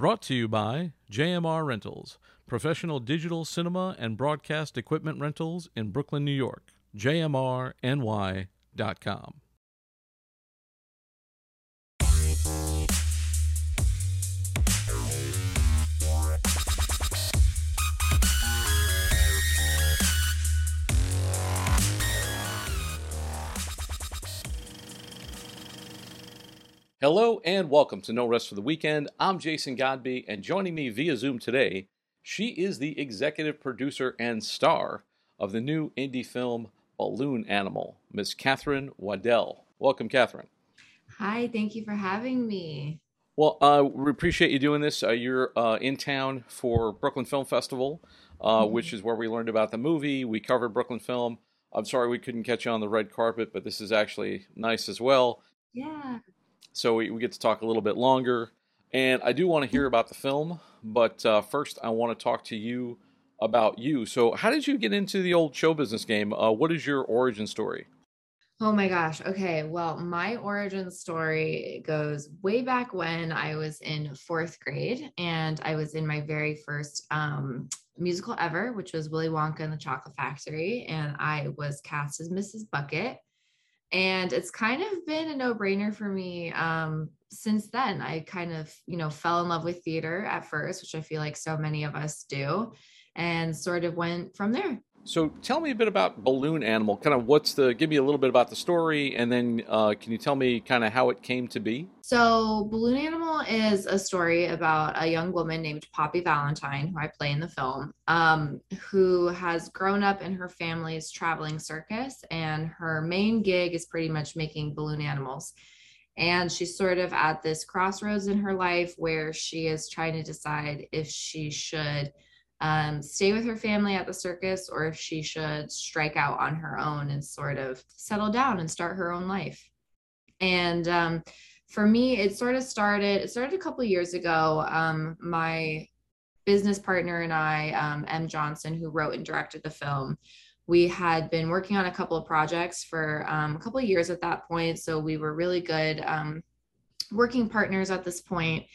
Brought to you by JMR Rentals, professional digital cinema and broadcast equipment rentals in Brooklyn, New York. JMRNY.com. Hello and welcome to No Rest for the Weekend. I'm Jason Godby, and joining me via Zoom today, she is the executive producer and star of the new indie film Balloon Animal, Miss Catherine Waddell. Welcome, Catherine. Hi, thank you for having me. Well, uh, we appreciate you doing this. Uh, you're uh, in town for Brooklyn Film Festival, uh, mm-hmm. which is where we learned about the movie. We covered Brooklyn Film. I'm sorry we couldn't catch you on the red carpet, but this is actually nice as well. Yeah. So we, we get to talk a little bit longer. And I do want to hear about the film, but uh, first I want to talk to you about you. So, how did you get into the old show business game? Uh, what is your origin story? Oh my gosh. Okay. Well, my origin story goes way back when I was in fourth grade and I was in my very first um, musical ever, which was Willy Wonka and the Chocolate Factory. And I was cast as Mrs. Bucket and it's kind of been a no-brainer for me um, since then. I kind of you know fell in love with theater at first which i feel like so many of us do and sort of went from there so tell me a bit about Balloon Animal. Kind of what's the, give me a little bit about the story, and then uh, can you tell me kind of how it came to be? So Balloon Animal is a story about a young woman named Poppy Valentine, who I play in the film, um, who has grown up in her family's traveling circus, and her main gig is pretty much making balloon animals. And she's sort of at this crossroads in her life where she is trying to decide if she should – um, stay with her family at the circus or if she should strike out on her own and sort of settle down and start her own life. And um, for me, it sort of started, it started a couple years ago. Um, my business partner and I, um, M. Johnson, who wrote and directed the film, we had been working on a couple of projects for um, a couple of years at that point. So we were really good um, working partners at this point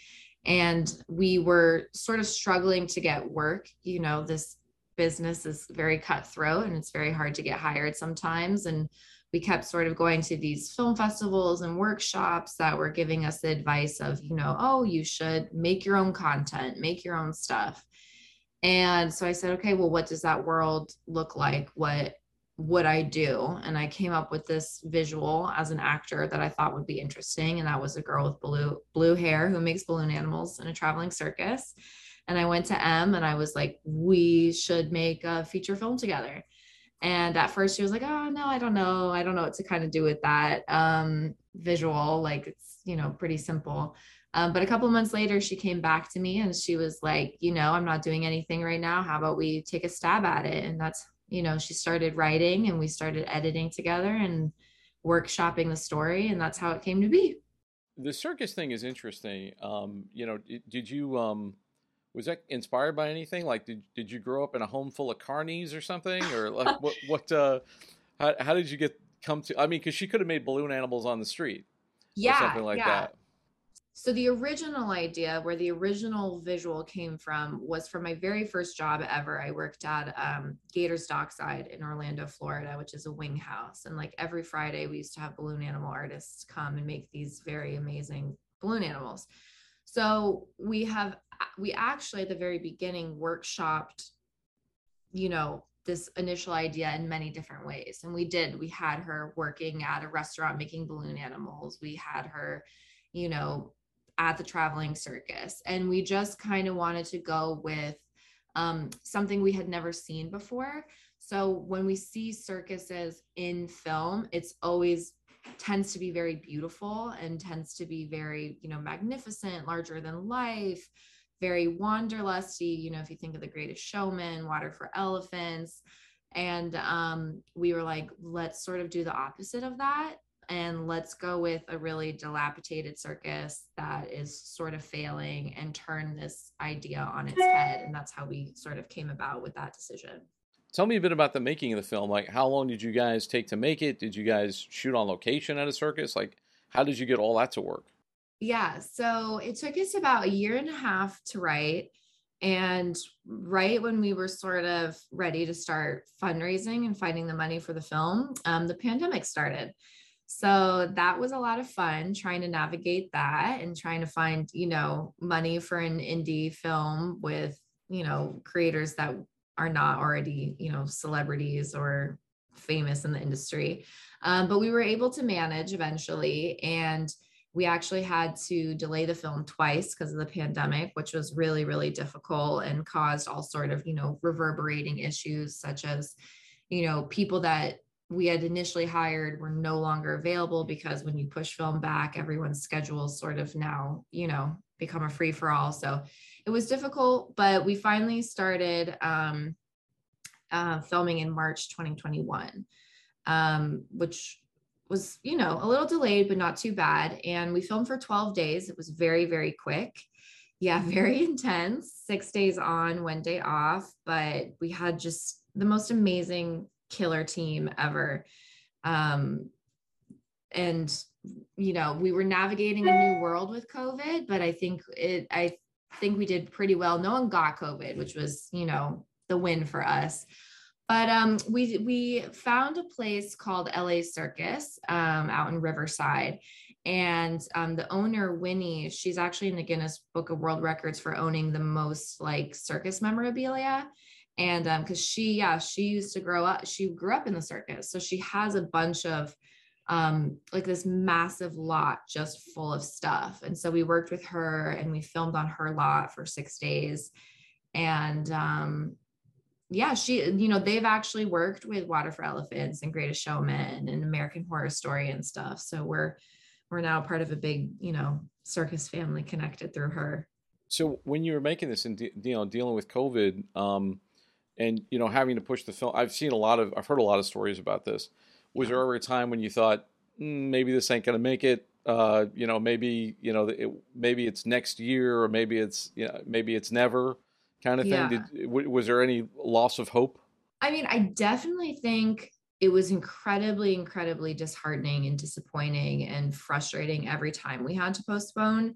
and we were sort of struggling to get work. You know this business is very cutthroat and it's very hard to get hired sometimes. And we kept sort of going to these film festivals and workshops that were giving us the advice of you know oh you should make your own content make your own stuff. And so i said okay well what does that world look like? What would I do? And I came up with this visual as an actor that I thought would be interesting. And that was a girl with blue blue hair who makes balloon animals in a traveling circus. And I went to M and I was like, we should make a feature film together. And at first she was like, oh no, I don't know. I don't know what to kind of do with that um, visual. Like it's, you know, pretty simple. Um, but a couple months later, she came back to me and she was like, you know, I'm not doing anything right now. How about we take a stab at it? And that's you know, she started writing and we started editing together and workshopping the story. And that's how it came to be. The circus thing is interesting. Um, you know, did, did you, um, was that inspired by anything? Like, did, did you grow up in a home full of carnies or something? Or like, what, what, uh, how, how did you get, come to, I mean, cause she could have made balloon animals on the street. Yeah. something like yeah. that. So the original idea, where the original visual came from, was from my very first job ever. I worked at um, Gators Dockside in Orlando, Florida, which is a wing house. And like every Friday, we used to have balloon animal artists come and make these very amazing balloon animals. So we have we actually at the very beginning workshopped, you know, this initial idea in many different ways. And we did. We had her working at a restaurant making balloon animals. We had her you know at the traveling circus. And we just kind of wanted to go with um, something we had never seen before. So when we see circuses in film, it's always tends to be very beautiful and tends to be very, you know, magnificent, larger than life, very wanderlusty. You know, if you think of the greatest showman, water for elephants. And um, we were like, let's sort of do the opposite of that and let's go with a really dilapidated circus that is sort of failing and turn this idea on its head and that's how we sort of came about with that decision tell me a bit about the making of the film like how long did you guys take to make it did you guys shoot on location at a circus like how did you get all that to work Yeah. So it took us about a year and a half to write. And right when we were sort of ready to start fundraising and finding the money for the film, um, the pandemic started. So that was a lot of fun trying to navigate that and trying to find, you know, money for an indie film with, you know, creators that are not already, you know, celebrities or famous in the industry. Um, but we were able to manage eventually. And we actually had to delay the film twice because of the pandemic which was really really difficult and caused all sort of you know reverberating issues such as you know people that we had initially hired were no longer available because when you push film back everyone's schedules sort of now you know become a free for all so it was difficult but we finally started um, uh, filming in march 2021 um, which was, you know, a little delayed, but not too bad. And we filmed for 12 days. It was very, very quick. Yeah, very intense. Six days on, one day off. But we had just the most amazing killer team ever. Um, and you know, we were navigating a new world with COVID, but I think it, I think we did pretty well. No one got COVID, which was, you know, the win for us. But um, we we found a place called LA Circus um, out in Riverside, and um, the owner Winnie, she's actually in the Guinness Book of World Records for owning the most like circus memorabilia. And because um, she, yeah, she used to grow up, she grew up in the circus, so she has a bunch of um, like this massive lot just full of stuff. And so we worked with her and we filmed on her lot for six days. And um, yeah, she, you know, they've actually worked with Water for Elephants and Greatest Showman and American Horror Story and stuff. So we're we're now part of a big, you know, circus family connected through her. So when you were making this and you know dealing with COVID, um, and you know having to push the film, I've seen a lot of, I've heard a lot of stories about this. Was there ever a time when you thought mm, maybe this ain't gonna make it? Uh, you know, maybe you know, it, maybe it's next year, or maybe it's you know, maybe it's never kind of thing? Yeah. Did was there any loss of hope? I mean, I definitely think it was incredibly, incredibly disheartening and disappointing and frustrating every time we had to postpone.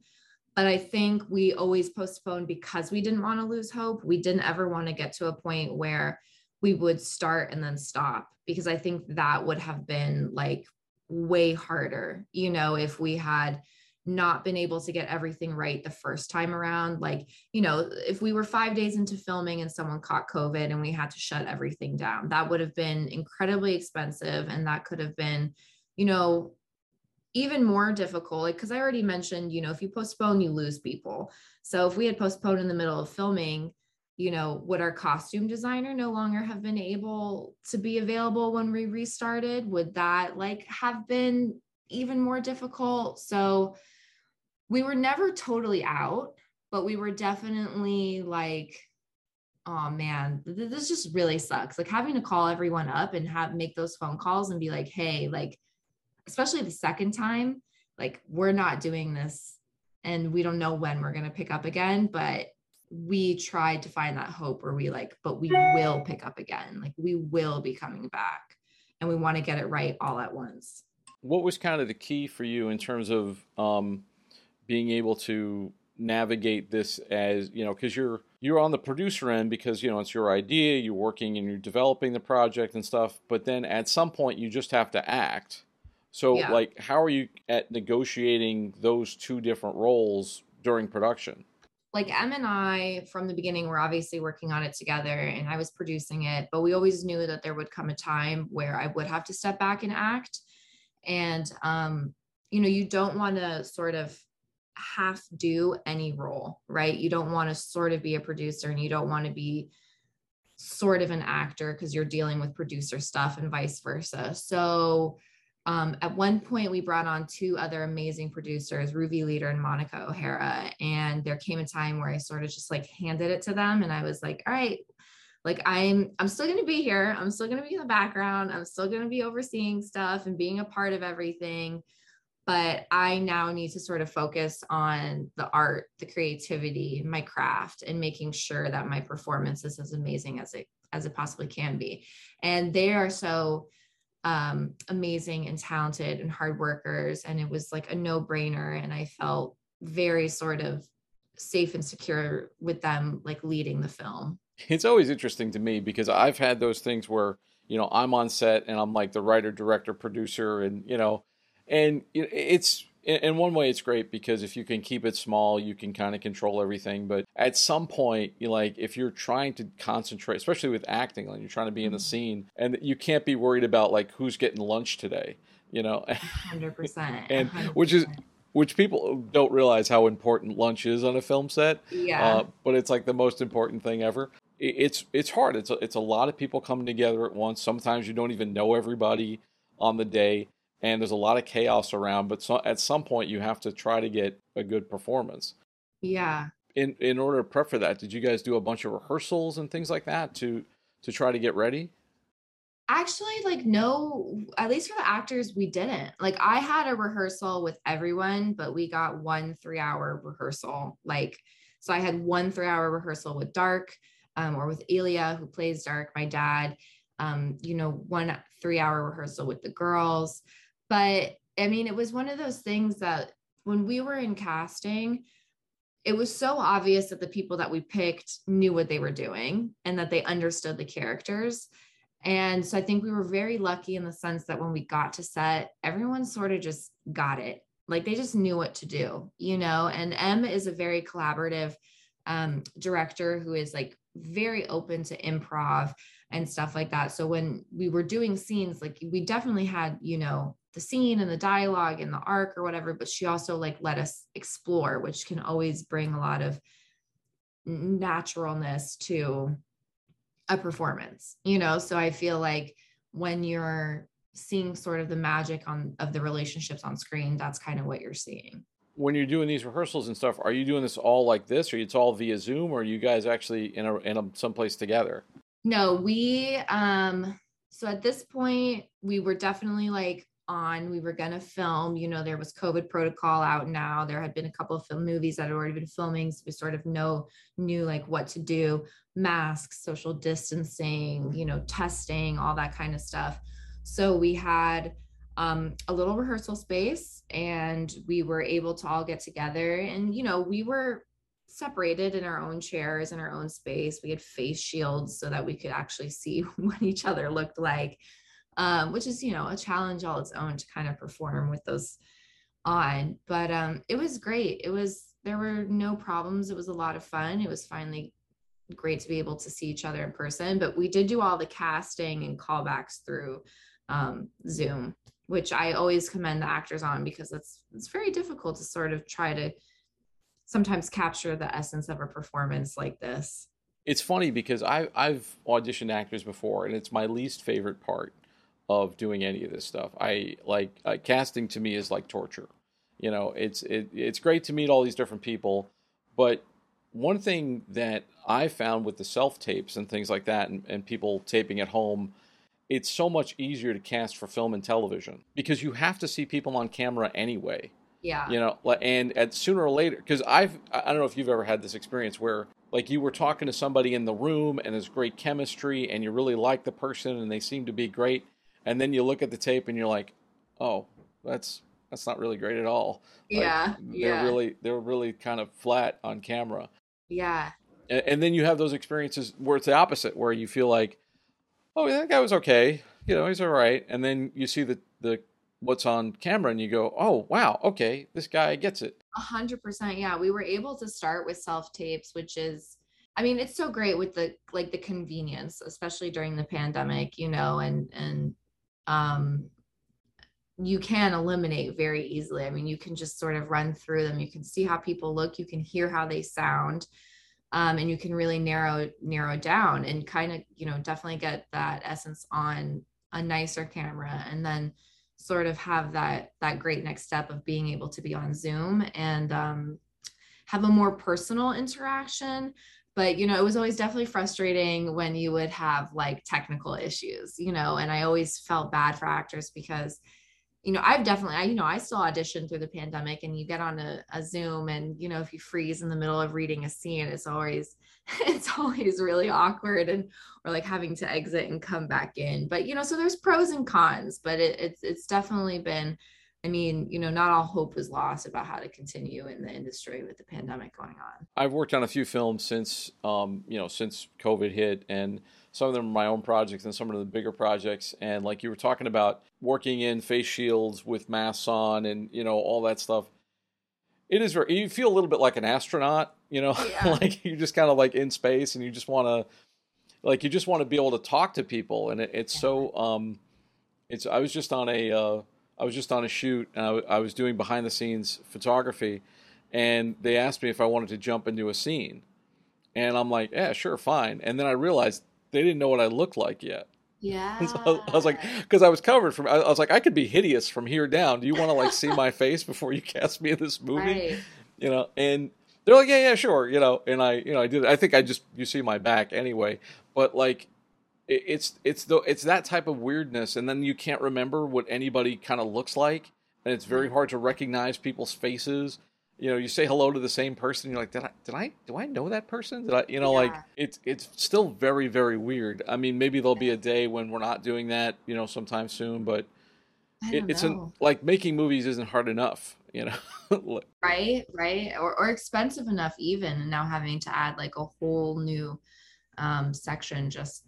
But I think we always postponed because we didn't want to lose hope. We didn't ever want to get to a point where we would start and then stop because I think that would have been like way harder, you know, if we had not been able to get everything right the first time around. Like, you know, if we were five days into filming and someone caught COVID and we had to shut everything down, that would have been incredibly expensive. And that could have been, you know, even more difficult. Like, because I already mentioned, you know, if you postpone, you lose people. So if we had postponed in the middle of filming, you know, would our costume designer no longer have been able to be available when we restarted? Would that like have been even more difficult? So, we were never totally out, but we were definitely like, oh man, this just really sucks. Like having to call everyone up and have make those phone calls and be like, hey, like, especially the second time, like we're not doing this and we don't know when we're gonna pick up again, but we tried to find that hope where we like, but we will pick up again. Like we will be coming back and we want to get it right all at once. What was kind of the key for you in terms of um being able to navigate this as you know because you're you're on the producer end because you know it's your idea you're working and you're developing the project and stuff but then at some point you just have to act so yeah. like how are you at negotiating those two different roles during production like em and i from the beginning were obviously working on it together and i was producing it but we always knew that there would come a time where i would have to step back and act and um you know you don't want to sort of half do any role, right? You don't want to sort of be a producer and you don't want to be sort of an actor because you're dealing with producer stuff and vice versa. So um, at one point, we brought on two other amazing producers, Ruby Leader and Monica O'Hara. And there came a time where I sort of just like handed it to them. And I was like, all right, like I'm I'm still going to be here. I'm still going to be in the background. I'm still going to be overseeing stuff and being a part of everything but I now need to sort of focus on the art, the creativity, my craft, and making sure that my performance is as amazing as it as it possibly can be. And they are so um, amazing and talented and hard workers. And it was like a no brainer. And I felt very sort of safe and secure with them, like leading the film. It's always interesting to me because I've had those things where, you know, I'm on set and I'm like the writer, director, producer, and, you know, and it's in one way it's great because if you can keep it small you can kind of control everything but at some point you like if you're trying to concentrate especially with acting like you're trying to be in the mm-hmm. scene and you can't be worried about like who's getting lunch today you know? 100% and which is which people don't realize how important lunch is on a film set yeah. uh, but it's like the most important thing ever. It's it's hard. It's a, it's a lot of people coming together at once. Sometimes you don't even know everybody on the day and there's a lot of chaos around but so, at some point you have to try to get a good performance. Yeah. In in order to prep for that did you guys do a bunch of rehearsals and things like that to to try to get ready? Actually like no at least for the actors we didn't. Like i had a rehearsal with everyone but we got one three hour rehearsal. Like so i had one three hour rehearsal with dark um, or with Elia, who plays Dark, my dad, um, you know, one three hour rehearsal with the girls. But I mean, it was one of those things that when we were in casting, it was so obvious that the people that we picked knew what they were doing and that they understood the characters. And so I think we were very lucky in the sense that when we got to set, everyone sort of just got it. Like they just knew what to do, you know. And M is a very collaborative um, director who is like very open to improv and stuff like that. So when we were doing scenes, like we definitely had, you know, the scene and the dialogue and the arc or whatever, but she also like let us explore, which can always bring a lot of naturalness to a performance, you know? So I feel like when you're seeing sort of the magic on of the relationships on screen, that's kind of what you're seeing when you're doing these rehearsals and stuff, are you doing this all like this, or it's all via Zoom, or are you guys actually in a in a someplace together? No, we um so at this point we were definitely like on we were going to film you know there was covid protocol out now. There had been a couple of film movies that had already been filming so we sort of know knew like what to do. Masks social distancing you know testing all that kind of stuff. So we had um, a little rehearsal space and we were able to all get together. And you know we were separated in our own chairs in our own space. We had face shields so that we could actually see what each other looked like um, which is you know a challenge all its own to kind of perform with those on. But um, it was great. It was there were no problems. It was a lot of fun. It was finally great to be able to see each other in person. But we did do all the casting and callbacks through um, zoom which I always commend the actors on because it's it's very difficult to sort of try to sometimes capture the essence of a performance like this. It's funny because I I've auditioned actors before and it's my least favorite part of doing any of this stuff. I like uh, casting to me is like torture. You know, it's it, it's great to meet all these different people, but one thing that I found with the self tapes and things like that, and, and people taping at home, it's so much easier to cast for film and television because you have to see people on camera anyway. Yeah. You know, and at sooner or later, because I've, I don't know if you've ever had this experience where like you were talking to somebody in the room and there's great chemistry and you really like the person and they seem to be great. And then you look at the tape and you're like, oh, that's, that's not really great at all. Yeah. Like, they're yeah. really, they're really kind of flat on camera. Yeah. And, and then you have those experiences where it's the opposite, where you feel like, oh, that guy was okay. You know, he's all right. And then you see the the what's on camera, and you go, oh, wow, okay, this guy gets it. A hundred percent. Yeah, we were able to start with self tapes, which is, I mean, it's so great with the like the convenience, especially during the pandemic. You know, and and um you can eliminate very easily. I mean, you can just sort of run through them. You can see how people look, you can hear how they sound um, and you can really narrow narrow down and kind of you know definitely get that essence on a nicer camera and then sort of have that that great next step of being able to be on zoom and um, have a more personal interaction but you know it was always definitely frustrating when you would have like technical issues you know and i always felt bad for actors because you know, I've definitely, I, you know, I still audition through the pandemic and you get on a, a Zoom and, you know, if you freeze in the middle of reading a scene, it's always, it's always really awkward and, or like having to exit and come back in. But, you know, so there's pros and cons, but it, it's, it's definitely been, I mean, you know, not all hope was lost about how to continue in the industry with the pandemic going on. I've worked on a few films since, um, you know, since COVID hit and, some of them are my own projects and some of the bigger projects. And like you were talking about working in face shields with masks on and, you know, all that stuff. It is very, you feel a little bit like an astronaut, you know, yeah. like you're just kind of like in space and you just want to, like, you just want to be able to talk to people. And it, it's yeah. so, um, it's, I was just on a, uh, I was just on a shoot and I, I was doing behind the scenes photography and they asked me if I wanted to jump into a scene. And I'm like, yeah, sure, fine. And then I realized they didn't know what I looked like yet. Yeah. So I was like, because I was covered from, I was like, I could be hideous from here down. Do you want to like see my face before you cast me in this movie? Right. You know, and they're like, yeah, yeah, sure. You know, and I, you know, I did. I think I just you see my back anyway, but like, it's it's the it's that type of weirdness, and then you can't remember what anybody kind of looks like, and it's very hard to recognize people's faces. You know you say hello to the same person you're like did i did i do i know that person? Did i you know yeah. like it's it's still very very weird. I mean maybe there'll be a day when we're not doing that you know sometime soon but it, it's an, like making movies isn't hard enough you know? Right right or, or expensive enough even and now having to add like a whole new um, section just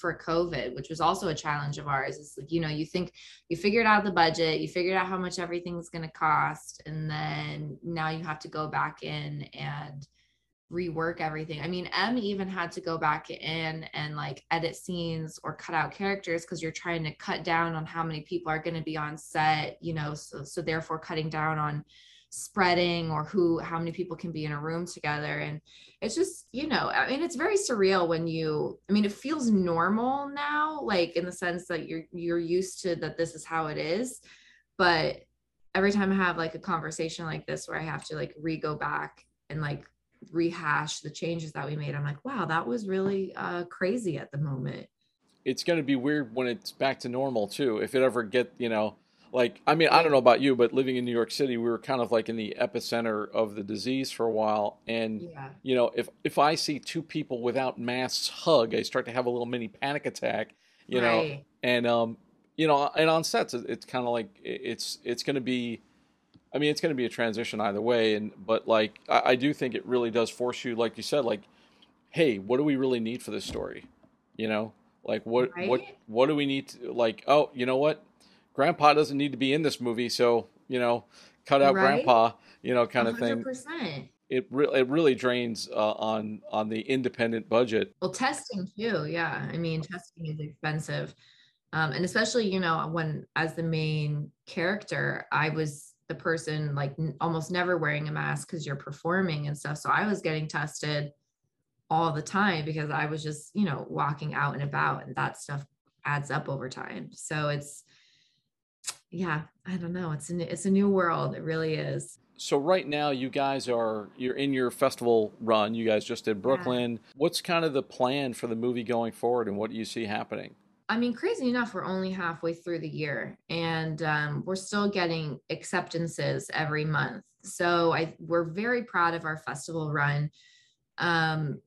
for COVID, which was also a challenge of ours. Is like, you know, you think you figured out the budget, you figured out how much everything's going to cost, and then now you have to go back in and rework everything. I mean, M even had to go back in and like edit scenes or cut out characters because you're trying to cut down on how many people are going to be on set, you know, so so therefore cutting down on spreading or who how many people can be in a room together. And it's just you know i mean it's very surreal when you i mean it feels normal now like in the sense that you're you're used to that this is how it is. But every time i have like a conversation like this where i have to like re-go back and like rehash the changes that we made i'm like wow that was really uh crazy at the moment. It's going to be weird when it's back to normal too. If it ever get you know like i mean i don't know about you but living in new york city we were kind of like in the epicenter of the disease for a while and yeah. you know if if i see two people without masks hug i start to have a little mini panic attack you right. know and um you know and on sets it's kind of like it's it's going to be i mean it's going to be a transition either way and but like I, I do think it really does force you like you said like hey what do we really need for this story you know like what right? what what do we need to like oh you know what grandpa doesn't need to be in this movie, so you know, cut out right? grandpa, you know, kind 100%. of thing. It really it really drains uh, on on the independent budget. Well, testing too, yeah. I mean, testing is expensive, um, and especially you know when as the main character, I was the person like n- almost never wearing a mask because you're performing and stuff. So I was getting tested all the time because I was just you know walking out and about, and that stuff adds up over time. So it's yeah, I don't know. It's a it's a new world. It really is. So right now, you guys are you're in your festival run. You guys just did Brooklyn. Yeah. What's kind of the plan for the movie going forward, and what do you see happening? I mean, crazy enough, we're only halfway through the year, and um, we're still getting acceptances every month. So I we're very proud of our festival run. Um,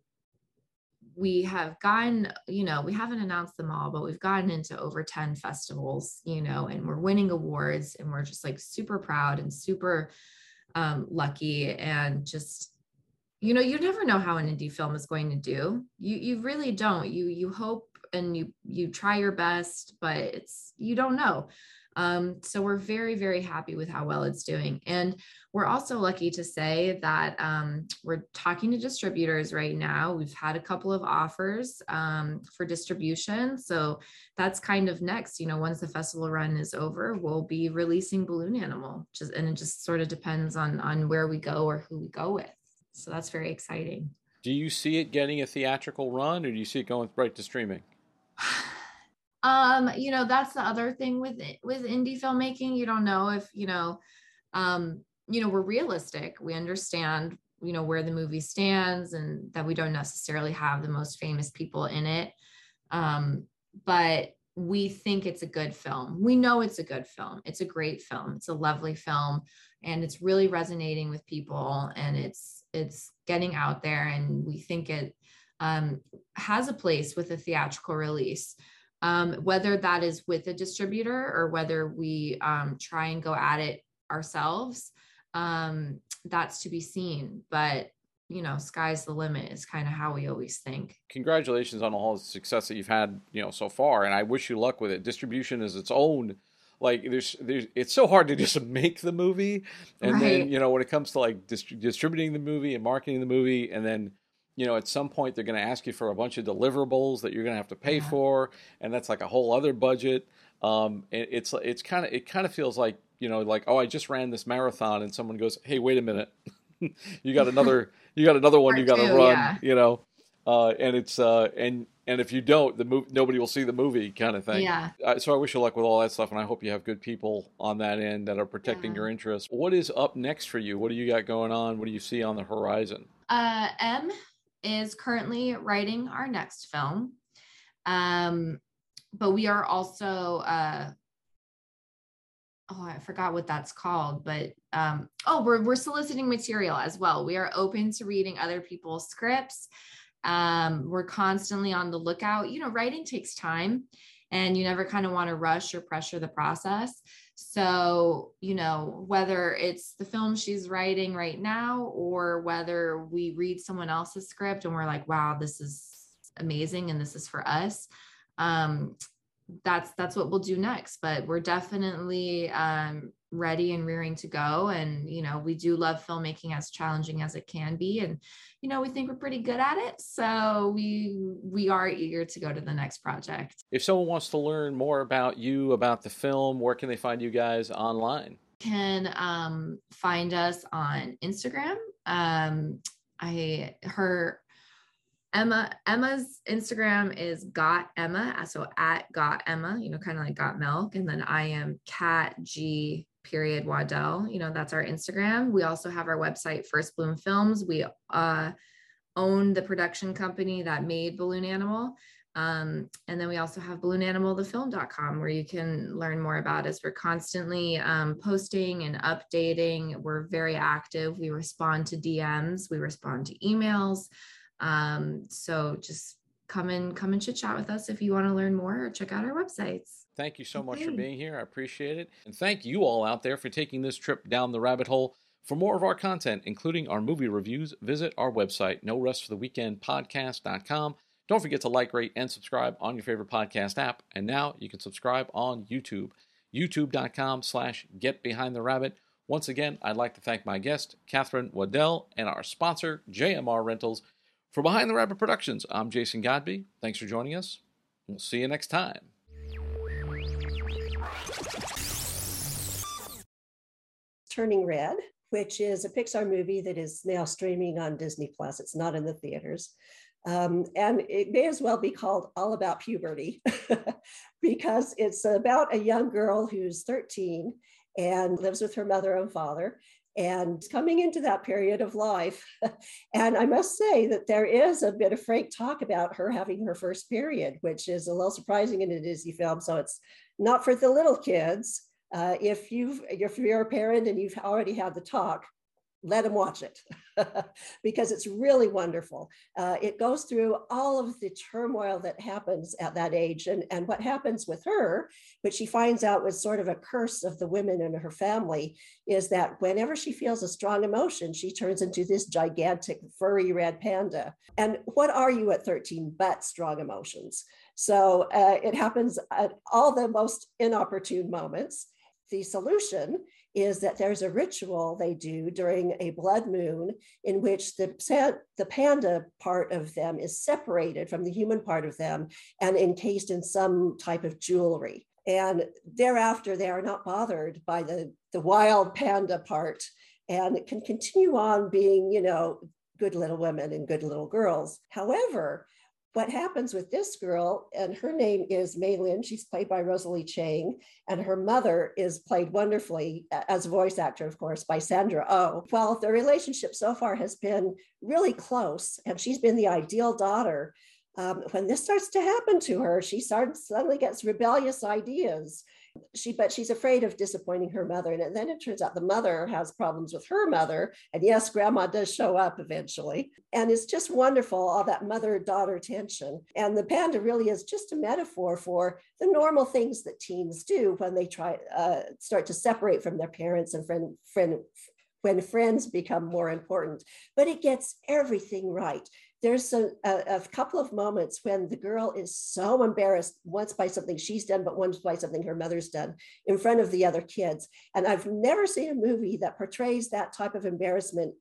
we have gotten, you know, we haven't announced them all, but we've gotten into over 10 festivals, you know, and we're winning awards and we're just like super proud and super um, lucky and just you know you never know how an indie film is going to do. You you really don't. You you hope and you you try your best but it's you don't know um, so we're very, very happy with how well it's doing. And we're also lucky to say that um, we're talking to distributors right now. We've had a couple of offers um, for distribution. So that's kind of next. You know, once the festival run is over, we'll be releasing Balloon Animal. Just and it just sort of depends on on where we go or who we go with. So that's very exciting. Do you see it getting a theatrical run, or do you see it going right to streaming? um you know that's the other thing with with indie filmmaking you don't know if you know um you know we're realistic we understand you know where the movie stands and that we don't necessarily have the most famous people in it um but we think it's a good film. We know it's a good film. It's a great film. It's a lovely film and it's really resonating with people and it's it's getting out there and we think it um, has a place with a theatrical release. Um, whether that is with a distributor or whether we um, try and go at it ourselves, um, that's to be seen. But you know, sky's the limit is kind of how we always think. Congratulations on all the success that you've had, you know, so far, and I wish you luck with it. Distribution is its own like there's there's it's so hard to just make the movie and right. then you know when it comes to like dist- distributing the movie and marketing the movie and then you know at some point they're going to ask you for a bunch of deliverables that you're going to have to pay yeah. for and that's like a whole other budget um it, it's it's kind of it kind of feels like you know like oh i just ran this marathon and someone goes hey wait a minute you got another you got another one you got to run yeah. you know uh, and it's uh, and and if you don't, the movie nobody will see the movie, kind of thing. Yeah. So I wish you luck with all that stuff, and I hope you have good people on that end that are protecting yeah. your interests. What is up next for you? What do you got going on? What do you see on the horizon? Uh, M is currently writing our next film, um, but we are also. Uh, oh, I forgot what that's called, but um, oh, we're we're soliciting material as well. We are open to reading other people's scripts. Um, we're constantly on the lookout. You know, writing takes time and you never kind of want to rush or pressure the process. So, you know, whether it's the film she's writing right now or whether we read someone else's script and we're like, wow, this is amazing and this is for us. Um, that's that's what we'll do next but we're definitely um, ready and rearing to go. And you know we do love filmmaking as challenging as it can be. And you know we think we're pretty good at it. So we we are eager to go to the next project. If someone wants to learn more about you about the film where can they find you guys online? Can um, find us on instagram. Um, i her Emma Emma's Instagram is got Emma, so at got Emma, you know, kind of like got milk, and then I am cat G period Waddell. You know, that's our Instagram. We also have our website, First Bloom Films. We uh, own the production company that made Balloon Animal. Um, and then we also have balloonanimalthefilm.com where you can learn more about us. We're constantly um, posting and updating. We're very active. We respond to DMs, we respond to emails. Um, so just come and come and chit chat with us if you want to learn more or check out our websites. Thank you so much for mm-hmm. being here. I appreciate it. And thank you all out there for taking this trip down the rabbit hole. For more of our content, including our movie reviews, visit our website, no rest for the weekend podcast.com. Don't forget to like, rate, and subscribe on your favorite podcast app. And now you can subscribe on YouTube, youtube.com slash get behind the rabbit. Once again, I'd like to thank my guest, Catherine Waddell, and our sponsor, JMR Rentals. For Behind the Rabbit Productions, I'm Jason Godby. Thanks for joining us. We'll see you next time. Turning Red, which is a Pixar movie that is now streaming on Disney Plus. It's not in the theaters. Um, and it may as well be called All About Puberty because it's about a young girl who's 13 and lives with her mother and father and coming into that period of life. and I must say that there is a bit of frank talk about her having her first period, which is a little surprising in a Disney film. So it's not for the little kids. Uh, if you've if you're a parent and you've already had the talk, let them watch it because it's really wonderful. Uh, it goes through all of the turmoil that happens at that age and, and what happens with her, which she finds out was sort of a curse of the women in her family, is that whenever she feels a strong emotion, she turns into this gigantic furry red panda. And what are you at 13 but strong emotions? So uh, it happens at all the most inopportune moments. The solution is that there's a ritual they do during a blood moon in which the, the panda part of them is separated from the human part of them and encased in some type of jewelry. And thereafter, they are not bothered by the, the wild panda part and can continue on being, you know, good little women and good little girls. However, what happens with this girl, and her name is Meilin, she's played by Rosalie Chiang, and her mother is played wonderfully as a voice actor, of course, by Sandra Oh. Well, the relationship so far has been really close, and she's been the ideal daughter um, when this starts to happen to her, she starts suddenly gets rebellious ideas. She, but she's afraid of disappointing her mother. And then it turns out the mother has problems with her mother. And yes, grandma does show up eventually. And it's just wonderful, all that mother daughter tension. And the panda really is just a metaphor for the normal things that teens do when they try uh, start to separate from their parents and friend, friend, when friends become more important. But it gets everything right there's a, a, a, couple of moments when the girl is so embarrassed once by something she's done but once by something her mother's done in front of the other kids. And i've never seen a movie that portrays that type of embarrassment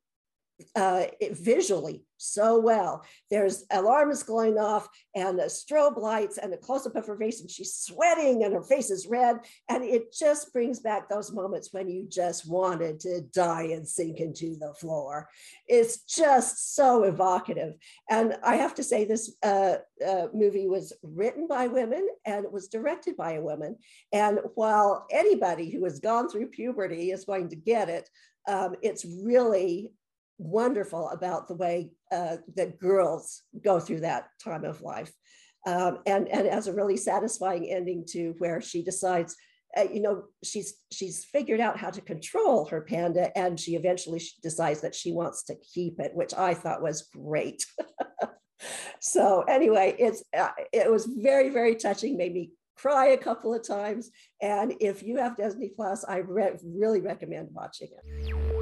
uh, visually so well. There's alarms going off and the strobe lights and a close up of her face, and she's sweating and her face is red. And it just brings back those moments when you just wanted to die and sink into the floor. It's just so evocative. And I have to say, this uh, uh, movie was written by women and it was directed by a woman. And while anybody who has gone through puberty is going to get it, um, it's really wonderful about the way uh, that girls go through that time of life. Um, and, and as a really satisfying ending to where she decides, uh, you know, she's she's figured out how to control her panda, and she eventually decides that she wants to keep it, which I thought was great. so anyway, it's uh, it was very very touching, made me cry a couple of times, and if you have Disney Plus, I re- really recommend watching it.